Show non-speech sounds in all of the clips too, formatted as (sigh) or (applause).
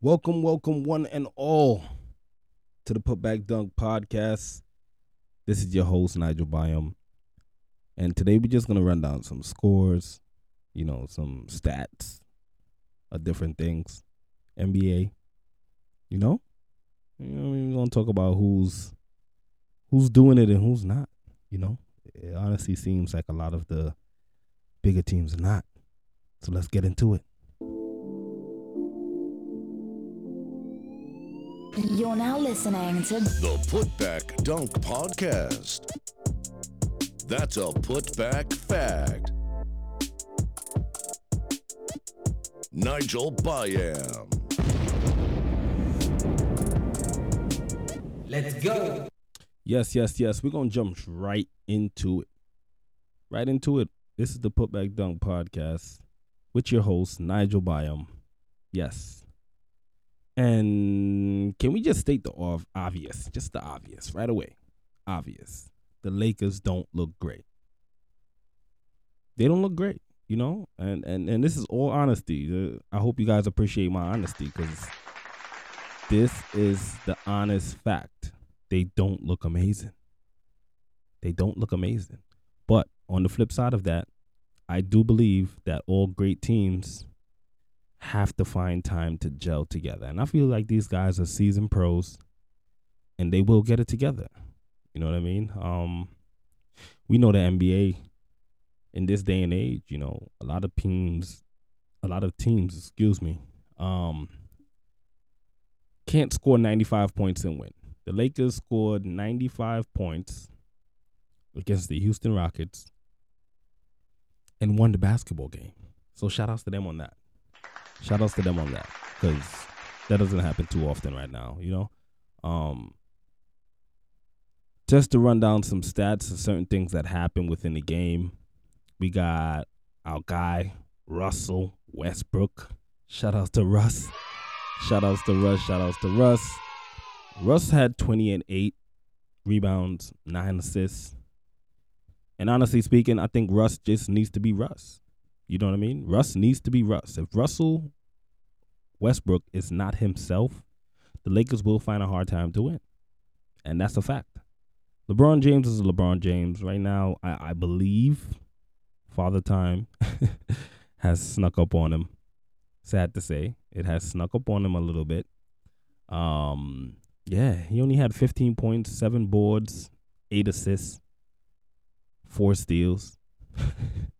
Welcome, welcome, one and all, to the Putback Dunk podcast. This is your host, Nigel Byam. And today we're just going to run down some scores, you know, some stats of different things. NBA, you know? You know, we're going to talk about who's who's doing it and who's not, you know? It honestly seems like a lot of the bigger teams are not. So let's get into it. You're now listening to The Putback Dunk Podcast. That's a putback fact. Nigel Byam. Let's go. Yes, yes, yes. We're gonna jump right into it. Right into it. This is the Putback Dunk Podcast with your host, Nigel Byam. Yes. And can we just state the obvious? Just the obvious right away. Obvious. The Lakers don't look great. They don't look great, you know? And and and this is all honesty. Uh, I hope you guys appreciate my honesty cuz this is the honest fact. They don't look amazing. They don't look amazing. But on the flip side of that, I do believe that all great teams have to find time to gel together. And I feel like these guys are seasoned pros and they will get it together. You know what I mean? Um we know the NBA in this day and age, you know, a lot of teams a lot of teams, excuse me, um can't score 95 points and win. The Lakers scored 95 points against the Houston Rockets and won the basketball game. So shout outs to them on that. Shout outs to them on that because that doesn't happen too often right now, you know? Um, just to run down some stats of certain things that happen within the game, we got our guy, Russell Westbrook. Shout outs to Russ. Shout outs to Russ. Shout outs to Russ. Russ had 20 and 8 rebounds, 9 assists. And honestly speaking, I think Russ just needs to be Russ. You know what I mean? Russ needs to be Russ. If Russell Westbrook is not himself, the Lakers will find a hard time to win. And that's a fact. LeBron James is LeBron James. Right now, I, I believe Father Time (laughs) has snuck up on him. Sad to say. It has snuck up on him a little bit. Um, yeah, he only had 15 points, seven boards, eight assists, four steals. (laughs)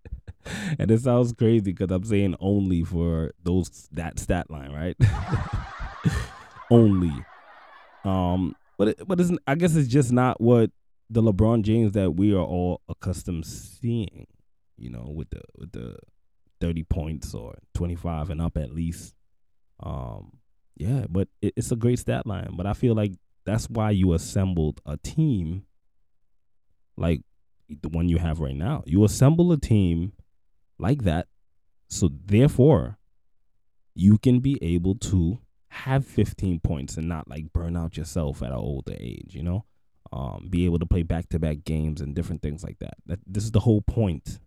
(laughs) and it sounds crazy because I'm saying only for those that stat line, right? (laughs) only. Um, but it, but it's, I guess it's just not what the LeBron James that we are all accustomed seeing. You know, with the with the 30 points or 25 and up at least. Um, yeah, but it, it's a great stat line. But I feel like that's why you assembled a team like the one you have right now. You assemble a team like that, so therefore you can be able to have 15 points and not like burn out yourself at an older age, you know? Um, be able to play back to back games and different things like that. That this is the whole point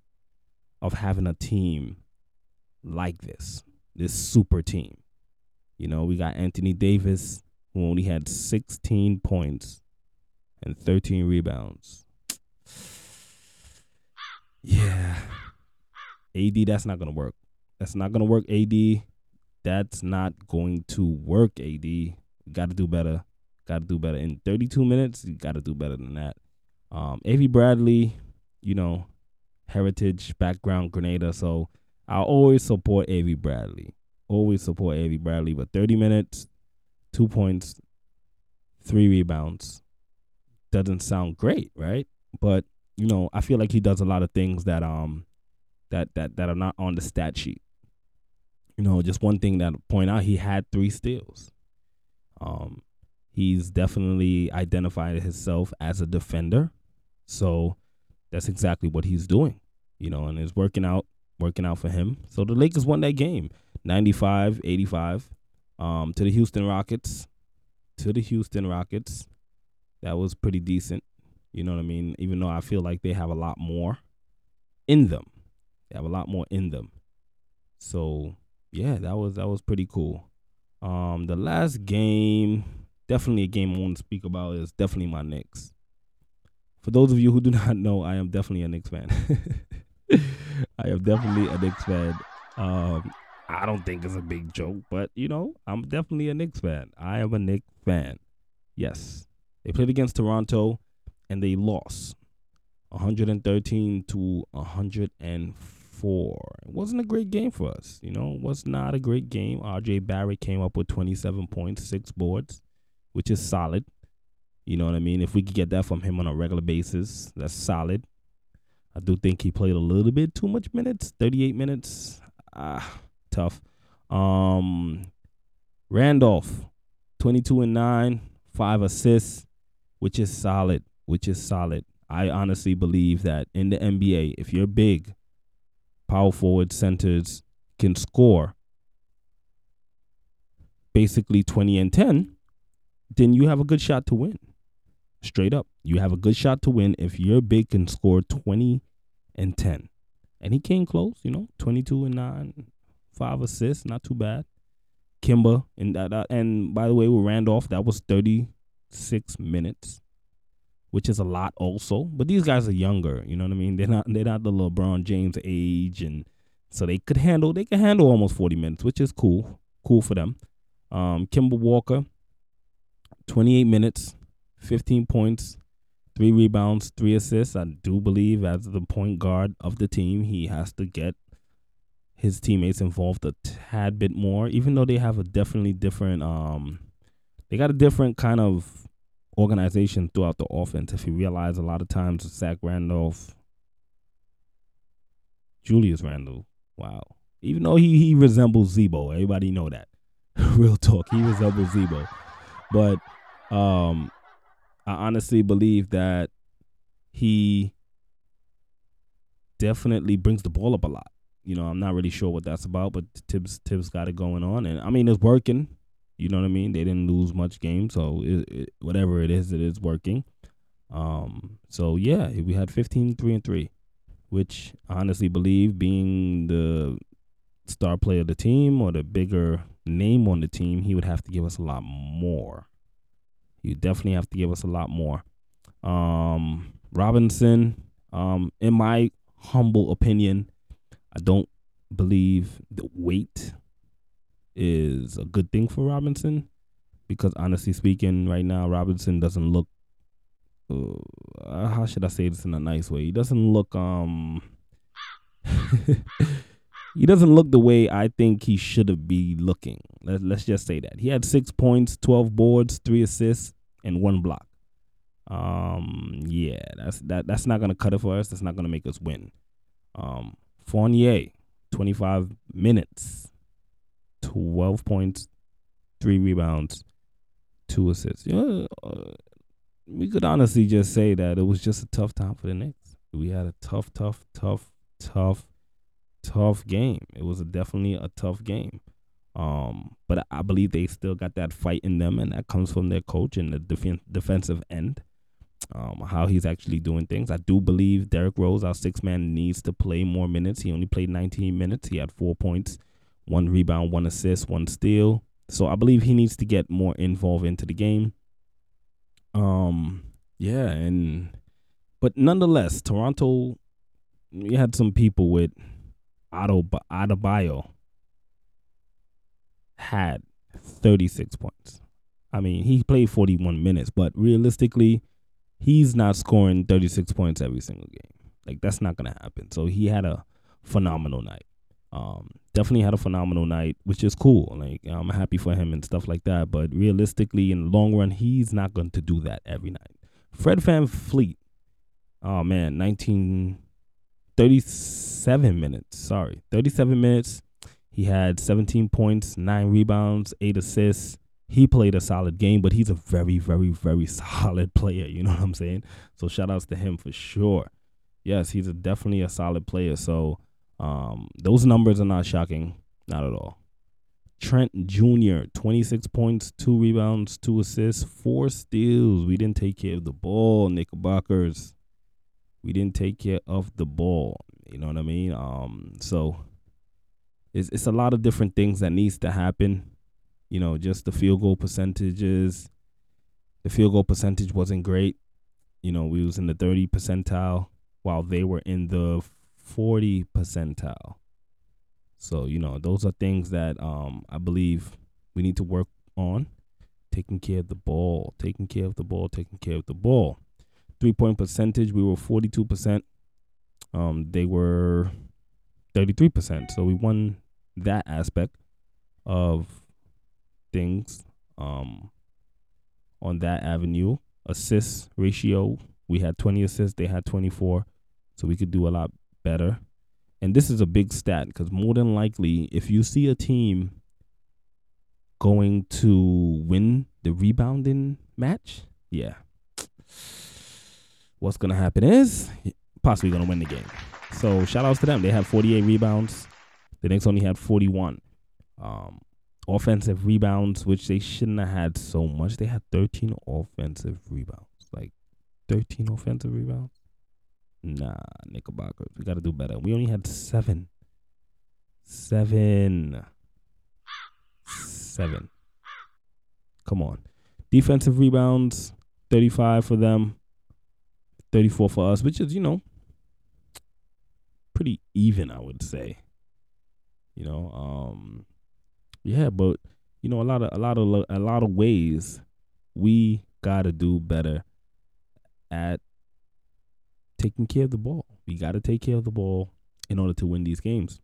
of having a team like this, this super team. You know, we got Anthony Davis, who only had 16 points and 13 rebounds. (sighs) Yeah. AD, that's not gonna work. That's not gonna work, AD. That's not going to work, AD. Gotta do better. Gotta do better. In 32 minutes, you gotta do better than that. Um, Avery Bradley, you know, heritage background Grenada. So I'll always support Avery Bradley. Always support Avery Bradley. But 30 minutes, two points, three rebounds. Doesn't sound great, right? But you know, I feel like he does a lot of things that um that that that are not on the stat sheet. You know, just one thing that I'll point out he had three steals. Um, he's definitely identified himself as a defender, so that's exactly what he's doing. You know, and it's working out, working out for him. So the Lakers won that game, 95-85, um, to the Houston Rockets. To the Houston Rockets, that was pretty decent. You know what I mean? Even though I feel like they have a lot more in them. They have a lot more in them. So yeah, that was that was pretty cool. Um, the last game, definitely a game I want to speak about is definitely my Knicks. For those of you who do (laughs) not know, I am definitely a Knicks fan. (laughs) I am definitely a Knicks fan. Um, I don't think it's a big joke, but you know, I'm definitely a Knicks fan. I am a Knicks fan. Yes. They played against Toronto and they lost 113 to 104. It wasn't a great game for us. You know, it was not a great game. RJ Barrett came up with 27 points, six boards, which is solid. You know what I mean? If we could get that from him on a regular basis, that's solid. I do think he played a little bit too much minutes, 38 minutes. Ah, tough. Um Randolph, 22 and 9, 5 assists, which is solid, which is solid. I honestly believe that in the NBA, if you're big, power forward centers can score basically 20 and 10, then you have a good shot to win. Straight up. You have a good shot to win if your big can score 20 and 10. And he came close, you know, 22 and 9, 5 assists, not too bad. Kemba and and by the way, with Randolph, that was 36 minutes, which is a lot also. But these guys are younger, you know what I mean? (laughs) They're not they're not the LeBron James age and so they could handle they can handle almost 40 minutes, which is cool. Cool for them. Um Kemba Walker 28 minutes, 15 points, three rebounds, three assists. I do believe as the point guard of the team, he has to get his teammates involved a tad bit more, even though they have a definitely different um they got a different kind of organization throughout the offense. If you realize a lot of times Zach Randolph Julius Randle, wow. Even though he, he resembles Z-Bo, everybody know that. (laughs) Real talk, he resembles Z-Bo. But um I honestly believe that he definitely brings the ball up a lot. You know, I'm not really sure what that's about, but Thibs Thibs got it going on, and I mean it's working. You know what I mean? They didn't lose much game, so it, it, whatever it is, it is working. Um, so yeah, we had 15 3 and 3, which I honestly believe being the star player of the team or the bigger name on the team, he would have to give us a lot more. You definitely have to give us a lot more. Um, Robinson, um, in my humble opinion, I don't believe the weight is a good thing for Robinson because honestly speaking, right now Robinson doesn't look. Uh, how should I say this in a nice way? He doesn't look um. (laughs) he doesn't look the way I think he should be looking. Let, let's just say that he had six points, twelve boards, three assists, and one block. Um, yeah, that's that. That's not gonna cut it for us. That's not gonna make us win. Um, Fournier, twenty five minutes, twelve points, three rebounds, two assists. You know, uh, we could honestly just say that it was just a tough time for the Knicks. We had a tough, tough, tough, tough, tough game. It was a, definitely a tough game. Um, but I believe they still got that fight in them, and that comes from their coach and the def- defensive end. Um, how he's actually doing things. I do believe Derrick Rose, our six man, needs to play more minutes. He only played 19 minutes. He had four points, one rebound, one assist, one steal. So I believe he needs to get more involved into the game. Um, yeah, and but nonetheless, Toronto, we had some people with Otto Adebayo had 36 points. I mean, he played 41 minutes, but realistically, he's not scoring 36 points every single game. Like that's not gonna happen. So he had a phenomenal night. Um, definitely had a phenomenal night, which is cool. Like I'm happy for him and stuff like that. But realistically, in the long run, he's not going to do that every night. Fred VanVleet, oh man, 19, 37 minutes. Sorry, 37 minutes. He had 17 points, nine rebounds, eight assists. He played a solid game, but he's a very, very, very (laughs) solid player. You know what I'm saying? So shout outs to him for sure. Yes, he's a, definitely a solid player. So um, those numbers are not shocking, not at all. Trent Jr., 26 points, two rebounds, two assists, four steals. We didn't take care of the ball, Knickerbockers. We didn't take care of the ball. You know what I mean? Um, so it's it's a lot of different things that needs to happen. You know, just the field goal percentages. The field goal percentage wasn't great. You know, we was in the 30 percentile while they were in the 40 percentile. So, you know, those are things that um I believe we need to work on. Taking care of the ball, taking care of the ball, taking care of the ball. Three point percentage, we were 42%. Um, they were 33%. So we won that aspect of things um, on that avenue. Assist ratio, we had 20 assists, they had 24. So we could do a lot better. And this is a big stat because more than likely, if you see a team going to win the rebounding match, yeah. What's gonna happen is possibly gonna win the game. So shout outs to them. They had 48 rebounds. The Knicks only had 41. Um, offensive rebounds, which they shouldn't have had so much. They had 13 offensive rebounds. Like 13 offensive rebounds. Nah, Knickerbockers. We got to do better. We only had seven. Seven. Seven. Come on. Defensive rebounds, 35 for them, 34 for us, which is, you know, pretty even, I would say. You know, um yeah, but you know, a lot of a lot of a lot of ways we got to do better at taking care of the ball. We got to take care of the ball in order to win these games.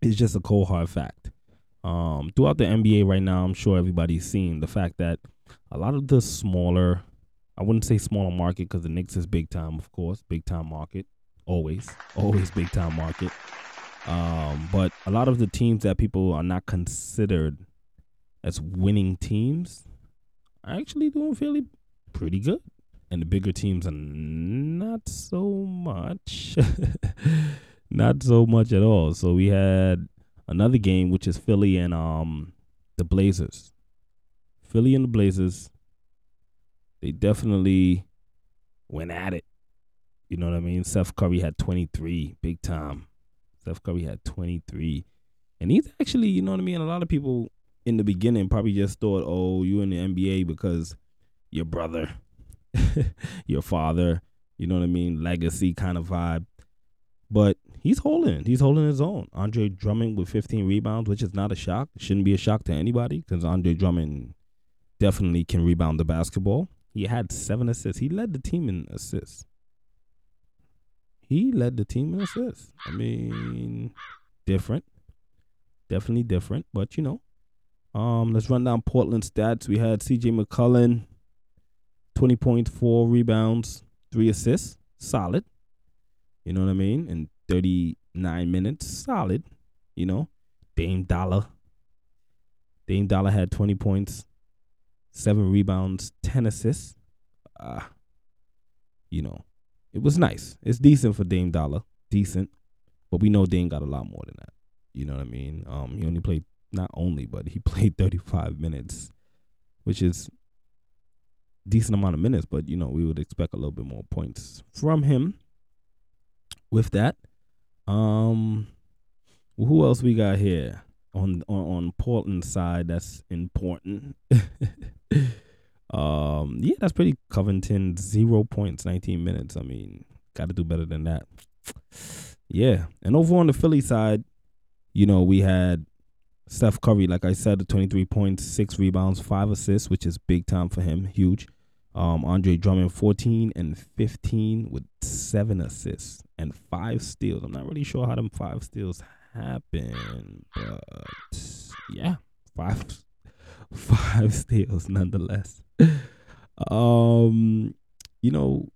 It's just a cold hard fact. Um, throughout the NBA right now, I'm sure everybody's seen the fact that a lot of the smaller, I wouldn't say smaller market because the Knicks is big time, of course, big time market, always, always big time market. Um, but a lot of the teams that people are not considered as winning teams are actually doing fairly pretty good and the bigger teams are not so much. (laughs) not so much at all. So we had another game which is Philly and um the Blazers. Philly and the Blazers they definitely went at it. You know what I mean? Seth Curry had 23, big time. Seth Curry had 23. And he's actually, you know what I mean? A lot of people in the beginning probably just thought, oh, you in the NBA because your brother (laughs) your father, you know what I mean, legacy kind of vibe. But he's holding, he's holding his own. Andre Drummond with 15 rebounds, which is not a shock. Shouldn't be a shock to anybody because Andre Drummond definitely can rebound the basketball. He had seven assists. He led the team in assists. He led the team in assists. I mean, different, definitely different. But you know, um, let's run down Portland stats. We had C.J. McCollum 20 points, four rebounds, three assists. Solid. You know what I mean? In 39 minutes. Solid. You know? Dame Dollar. Dame Dollar had 20 points, seven rebounds, 10 assists. Uh, you know, it was nice. It's decent for Dame Dollar. Decent. But we know Dame got a lot more than that. You know what I mean? Um, he only played not only, but he (laughs) played 35 minutes, which is decent amount of minutes, but you know, we would expect a little bit more points from him. With that, um, who else we got here on on, on Portland side that's important? (laughs) um, yeah, that's pretty. Covington zero points, nineteen minutes. I mean, got to do better than that. Yeah, and over on the Philly side, you know, we had Steph Curry, like I said, the 23 points, six rebounds, five assists, which is big time for him, huge. Um, Andre Drummond 14 and 15 with seven assists and five steals. I'm not really sure how them five steals happen, but yeah, five (laughs) five steals nonetheless. um, you know,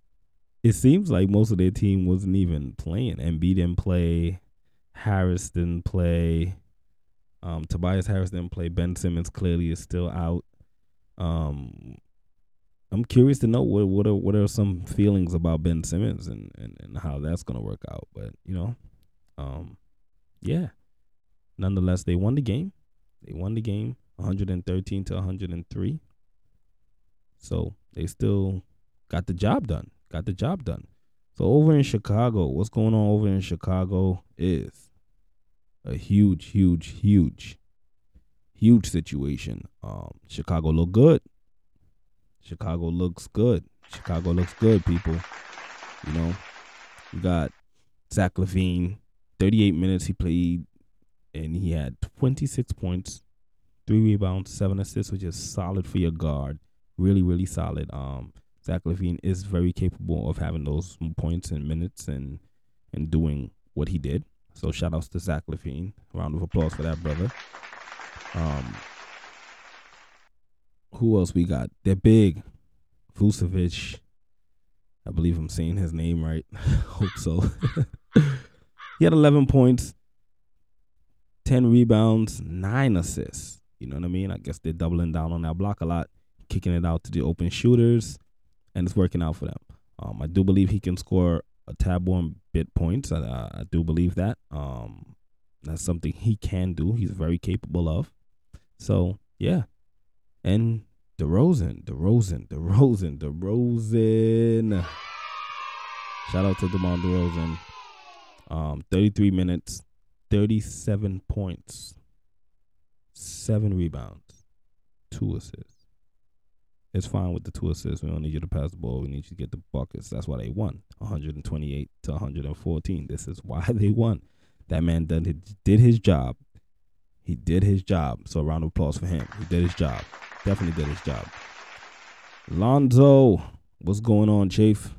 it seems like most of their team wasn't even playing. Embiid didn't play, Harris didn't play, um, Tobias Harris didn't play. Ben Simmons clearly is still out. Um, I'm curious to know what what are what are some feelings about Ben Simmons and, and, and how that's gonna work out. But you know, um, yeah. Nonetheless, they won the game. They won the game, 113 to 103. So they still got the job done. Got the job done. So over in Chicago, what's going on over in Chicago is a huge, huge, huge, huge situation. Um, Chicago look good. Chicago looks good. Chicago looks good, people. You know, we got Zach LaVine, 38 minutes he played, and he had 26 points, three rebounds, seven assists, which is solid for your guard. Really, really solid. Um, Zach LaVine is very capable of having those points and minutes and and doing what he did. So shout outs to Zach LaVine. Round of applause for that brother. Um, who else we got? They're big. Vucevic. I believe I'm saying his name right. (laughs) Hope so. (laughs) he had 11 points, 10 rebounds, 9 assists. You know what I mean? I guess they're doubling down on that block a lot, kicking it out to the open shooters, and it's working out for them. Um, I do believe he can score a tab one bit points. I, I do believe that. Um, that's something he can do. He's very capable of. So yeah, and DeRozan, DeRozan, DeRozan, DeRozan. Shout out to DeMar DeRozan. Um, 33 minutes, 37 points, seven rebounds, two assists. It's fine with the two assists. We don't need you to pass the ball. We need you to get the buckets. That's why they won 128 to 114. This is why they won. That man did, did his job. He did his job. So a round of applause for him. He did his job. Definitely did his job. Lonzo, what's going on, Chief?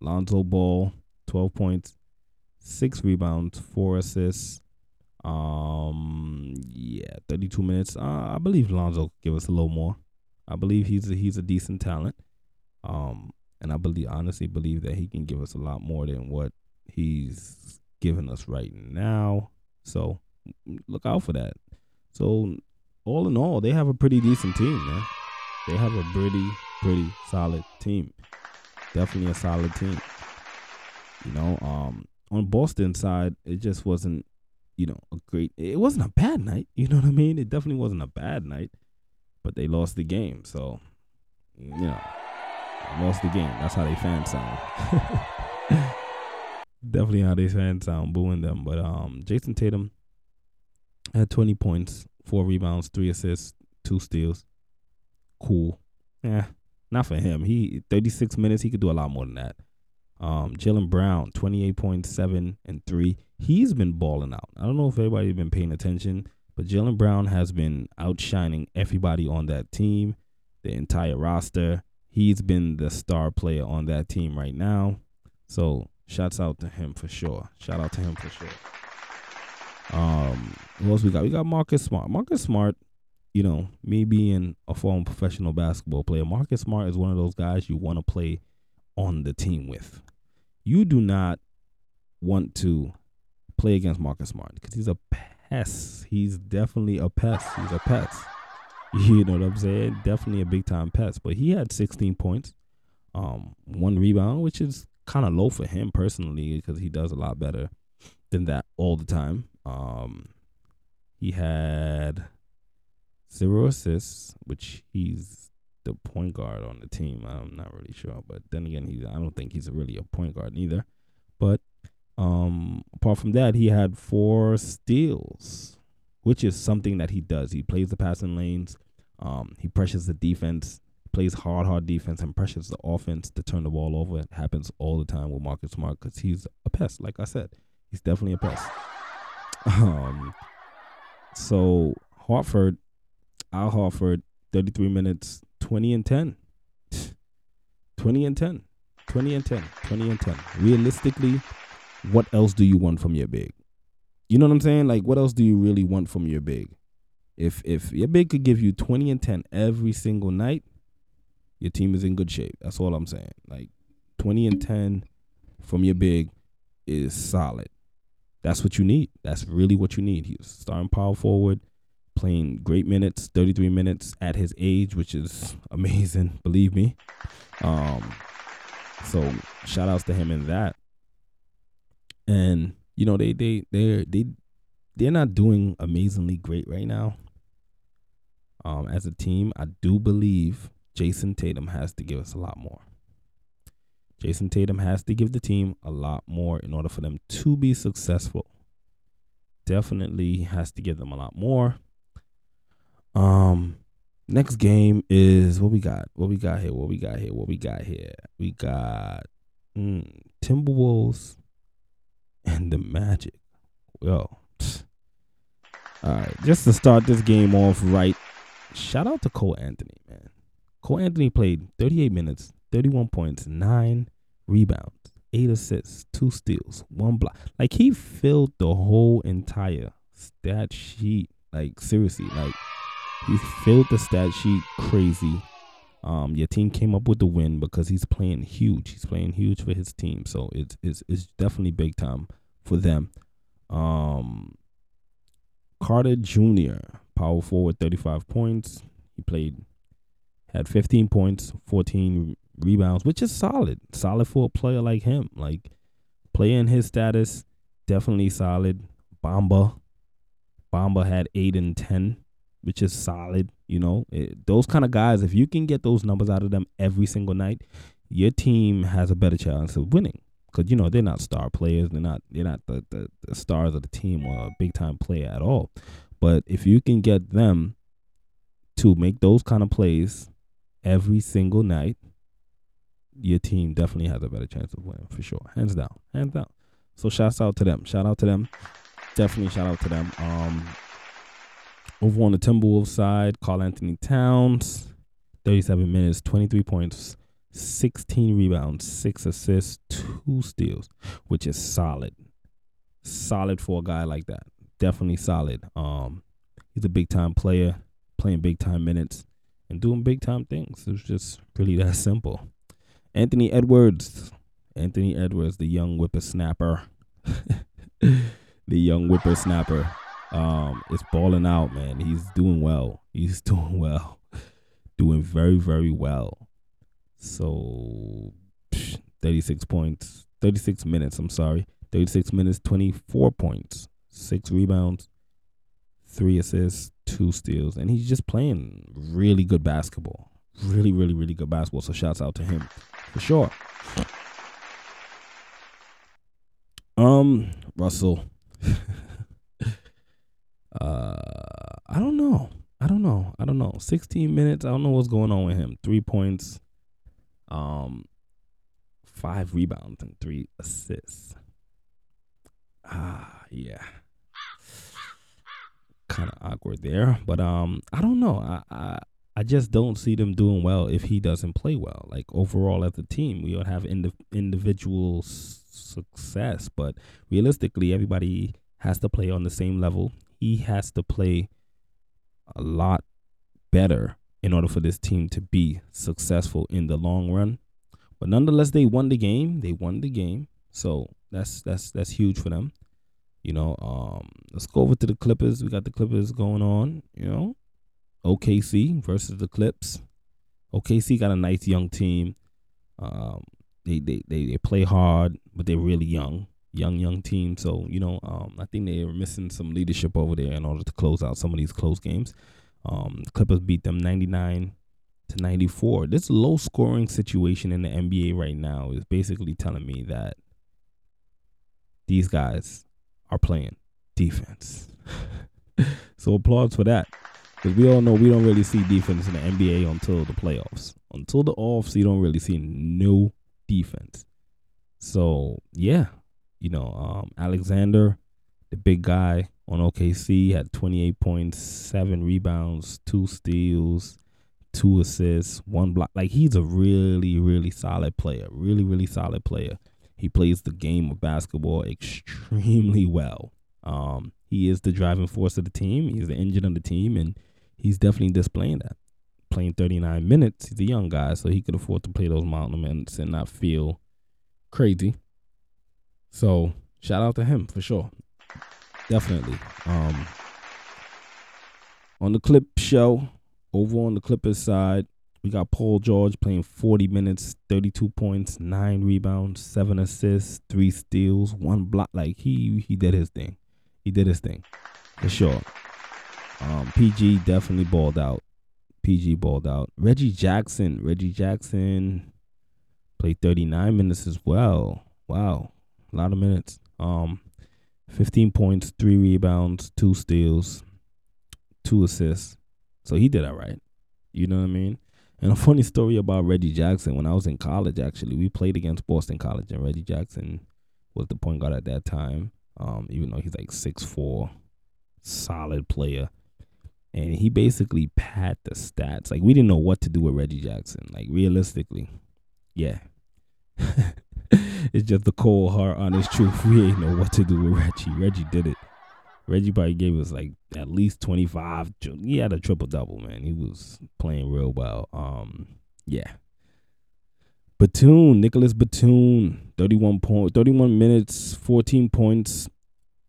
Lonzo Ball, 12 points, six rebounds, four assists. Um, yeah, 32 minutes. Uh, I believe Lonzo give us a little more. I believe he's a, he's a decent talent. Um, and I believe honestly believe that he can give us a lot more than what he's giving us right now. So look out for that. So all in all, they have a pretty decent team, man. They have a pretty pretty solid team. Definitely a solid team. You know, um, on Boston side, it just wasn't, you know, a great. It wasn't a bad night. You know what I mean? It definitely wasn't a bad night, but they lost the game. So, you know, lost the game. That's how they fans sound. (laughs) definitely how they fans sound, booing them. But um, Jayson Tatum had 20 points, four rebounds, three assists, two steals. Cool. Yeah, not for him. He 36 minutes. He could do a lot more than that. Um, Jaylen Brown, 28.7 and three. He's been balling out. I don't know if everybody's been paying attention, but Jaylen Brown has been outshining everybody on that team, the entire roster. He's been the star player on that team right now. So shouts out to him for sure. Shout out to him for sure. Um, who else we got? We got Marcus Smart. Marcus Smart, you know, me being a former professional basketball player, Marcus Smart is one of those guys you want to play on the team with. You do not want to play against Marcus Smart because he's a pest. He's definitely a pest. He's a pest. (laughs) You know what I'm saying? Definitely a big time pest. But he had 16 points, um, one rebound, which is kind of low for him personally because he does a lot better than that all the time. Um, he had zero assists, which he's the point guard on the team. I'm not really sure, but then again, he I don't think he's really a point guard either. But um, apart from that, he had four steals, which is something that he does. He plays the passing lanes. Um, he pressures the defense, plays hard, hard defense, and pressures the offense to turn the ball over. It happens all the time with Marcus Smart because he's a pest. Like I said, he's definitely a pest. Um, so Horford, Al Horford, 33 minutes, 20 and 10. 20 and 10. 20 and 10. 20 and 10. Realistically, what else do you want from your big? You know what I'm saying? Like, what else do you really want from your big? If if your big could give you 20 and 10 every single night, your team is in good shape. That's all I'm saying. Like 20 and 10 from your big is solid. That's what you need. That's really what you need. He's starting power forward, playing great minutes, 33 minutes at his age, which is (laughs) amazing, believe me. Um so shout outs to him in that. And you know, they they they they they're not doing amazingly great right now. Um, as a team, I do believe Jayson Tatum has to give us a lot more. Jayson Tatum has to give the team a lot more in order for them to be successful. Definitely has to give them a lot more. Um, next game is what we got. What we got here. What we got here. What we got here. We got mm, Timberwolves and the Magic. Yo. All right, just to start this game off right, shout out to Cole Anthony, man. Cole Anthony played 38 minutes, 31 points, 9 rebounds, 8 assists, 2 steals, 1 block. Like he filled the whole entire stat sheet. Like seriously, like he filled the stat sheet crazy. Um, your team came up with the win because he's playing huge. He's playing huge for his team, so it's it's it's definitely big time for them. Um, Carter Jr., power forward, 35 points. He played, had 15 points, 14 rebounds, which is solid. Solid for a player like him. Like, playing his status, definitely solid. Bamba, Bamba had 8 and 10, which is solid. You know, it, those kind of guys, if you can get those numbers out of them every single night, your team has a better chance of winning because you know they're not star players. They're not they're not the, the, the stars of the team or a big time player at all. But if you can get them to make those kind of plays every single night, your team definitely has a better chance of winning for sure, hands down, hands down. So shouts out to them. Shout out to them. Definitely shout out to them. Um, over on the Timberwolves side, Karl-Anthony Towns, 37 minutes, 23 points, 16 rebounds, six assists, two steals, which is solid. Solid for a guy like that. Definitely solid. Um, he's a big time player, playing big time minutes and doing big time things. It's just really that simple. Anthony Edwards, Anthony Edwards, the young whippersnapper, (laughs) the young whippersnapper, um, is balling out, man. He's doing well. He's (laughs) doing well, doing very, very well. So, 36 points, 36 minutes, I'm sorry. 36 minutes, 24 points, six rebounds, three assists, two steals. And he's just playing really good basketball. Really, really, really good basketball. So, shouts out to him for sure. Um, Russell. (laughs) uh, I don't know. I don't know. I don't know. 16 minutes. I don't know what's going on with him. Three points, um, five rebounds and three assists. Ah, yeah, kind of awkward there, but um, I don't know. I, I I just don't see them doing well if he doesn't play well. Like overall as a team, we would have indi- individual s- success, but realistically, everybody has to play on the same level. He has to play a lot better in order for this team to be successful in the long run. But nonetheless, they won the game. They won the game, so that's that's that's huge for them. You know, um, let's go over to the Clippers. We got the Clippers going on. You know, OKC versus the Clips. OKC got a nice young team. Um, they, they they they play hard, but they're really young, young young team. So you know, um, I think they are missing some leadership over there in order to close out some of these close games. Um, Clippers beat them 99 to 94. This low scoring situation in the NBA right now is basically telling me that these guys are playing defense. (laughs) so applause for that. Because we all know we don't really see defense in the NBA until the playoffs. Until the offs, you don't really see no defense. So yeah, you know, um, Alexander, the big guy on OKC, had twenty eight point seven rebounds, two steals, two assists, one block. Like he's a really, really solid player. Really, really solid player. He plays the game of basketball extremely well. Um, he is the driving force of the team. He's the engine of the team, and he's definitely displaying that. Playing 39 minutes, he's a young guy, so he could afford to play those mountain and not feel crazy. So shout out to him for sure. Definitely. Um, on the clip show, over on the Clippers side, we got Paul George playing 40 minutes, 32 points, nine rebounds, seven assists, three steals, one block. Like he he did his thing. He did his thing for sure. Um, PG definitely balled out. PG balled out. Reggie Jackson, Reggie Jackson played 39 minutes as well. Wow, a lot of minutes. Um, 15 points, three rebounds, two steals, two assists, So he did all right. You know what I mean? And a funny story about Reggie Jackson. When I was in college, actually, we played against Boston College, and Reggie Jackson was the point guard at that time. Um, even though he's like six four, solid player, and he basically pat the stats. Like we didn't know what to do with Reggie Jackson. Like realistically, yeah. (laughs) it's just the cold, hard, honest (laughs) truth. We ain't know what to do with Reggie. Reggie did it. Reggie probably gave us like at least 25. He had a triple double, man. He was playing real well. Um, yeah. Batum, Nicolas Batum, 31 point, 31 minutes, 14 points,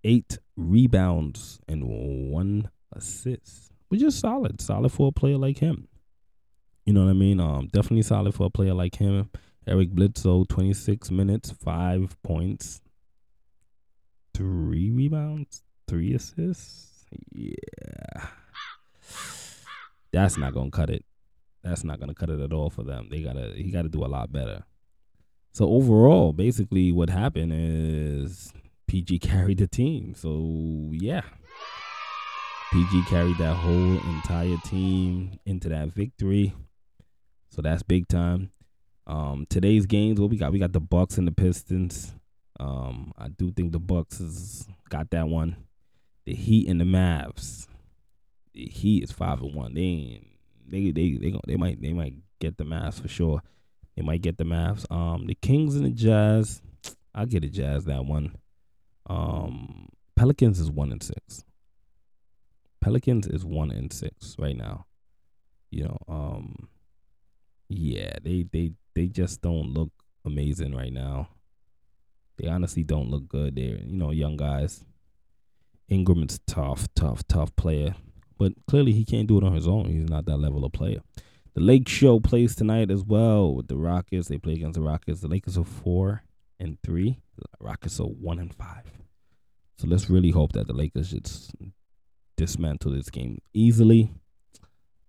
8 rebounds and 1 assist. Which is solid. Solid for a player like him. You know what I mean? Um definitely solid for a player like him. Eric Bledsoe, 26 minutes, 5 points, 3 rebounds, three assists. Yeah. That's not gonna cut it. That's not gonna cut it at all for them. They gotta he gotta do a lot better. So overall, basically what happened is PG (laughs) carried the team. So yeah. PG carried that whole entire team into that victory. So that's big time. Um, today's games, what we got? We got the Bucks and the Pistons. Um, I do think the Bucks has got that one the Heat and the Mavs. The Heat is five and one. They they they they they might they might get the Mavs for sure. They might get the Mavs. Um, the Kings and the Jazz. I'll get the Jazz that one. Um, Pelicans is one and six. Pelicans is one in six right now. You know, um, yeah, they they they just don't look amazing right now. They honestly don't look good. They're you know young guys. Ingram's tough, tough, tough player. But clearly he can't do it on his own. He's not that level of player. The Lake Show plays tonight as well with the Rockets. They play against the Rockets. The Lakers are four and three. The Rockets are one and five. So let's really hope that the Lakers just dismantle this game easily.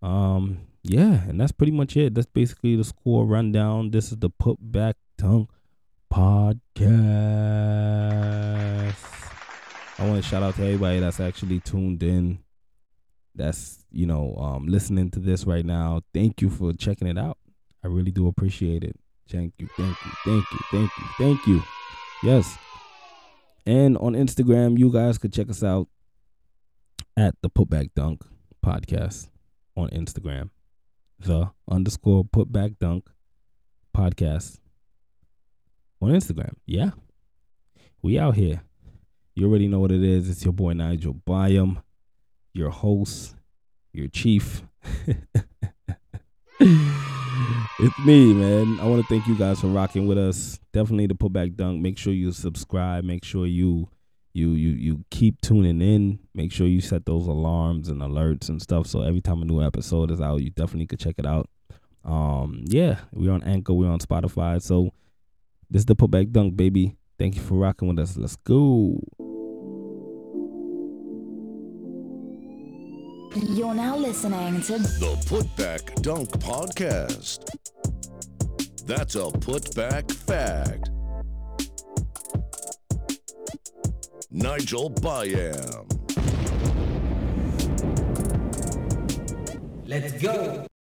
Um, yeah, and that's pretty much it. That's basically the score rundown. This is the Put Back Dunk podcast. I want to shout out to everybody that's actually tuned in. That's you know um, listening to this right now. Thank you for checking it out. I really do appreciate it. Thank you, thank you, thank you, thank you, thank you. Yes. And on Instagram, you guys could check us out at the Putback Dunk podcast on Instagram. The underscore Putback Dunk podcast on Instagram. Yeah. We out here. You already know what it is. It's your boy Nigel Byam, your host, your chief. (laughs) it's me, man. I want to thank you guys for rocking with us. Definitely the putback dunk. Make sure you subscribe. Make sure you you you you keep tuning in. Make sure you set those alarms and alerts and stuff. So every time a new episode is out, you definitely could check it out. Um, yeah, we're on Anchor, we're on Spotify. So this is the putback dunk, baby. Thank you for rocking with us. Let's go. You're now listening to The Putback Dunk Podcast. That's a putback fact. Nigel Byam. Let's go.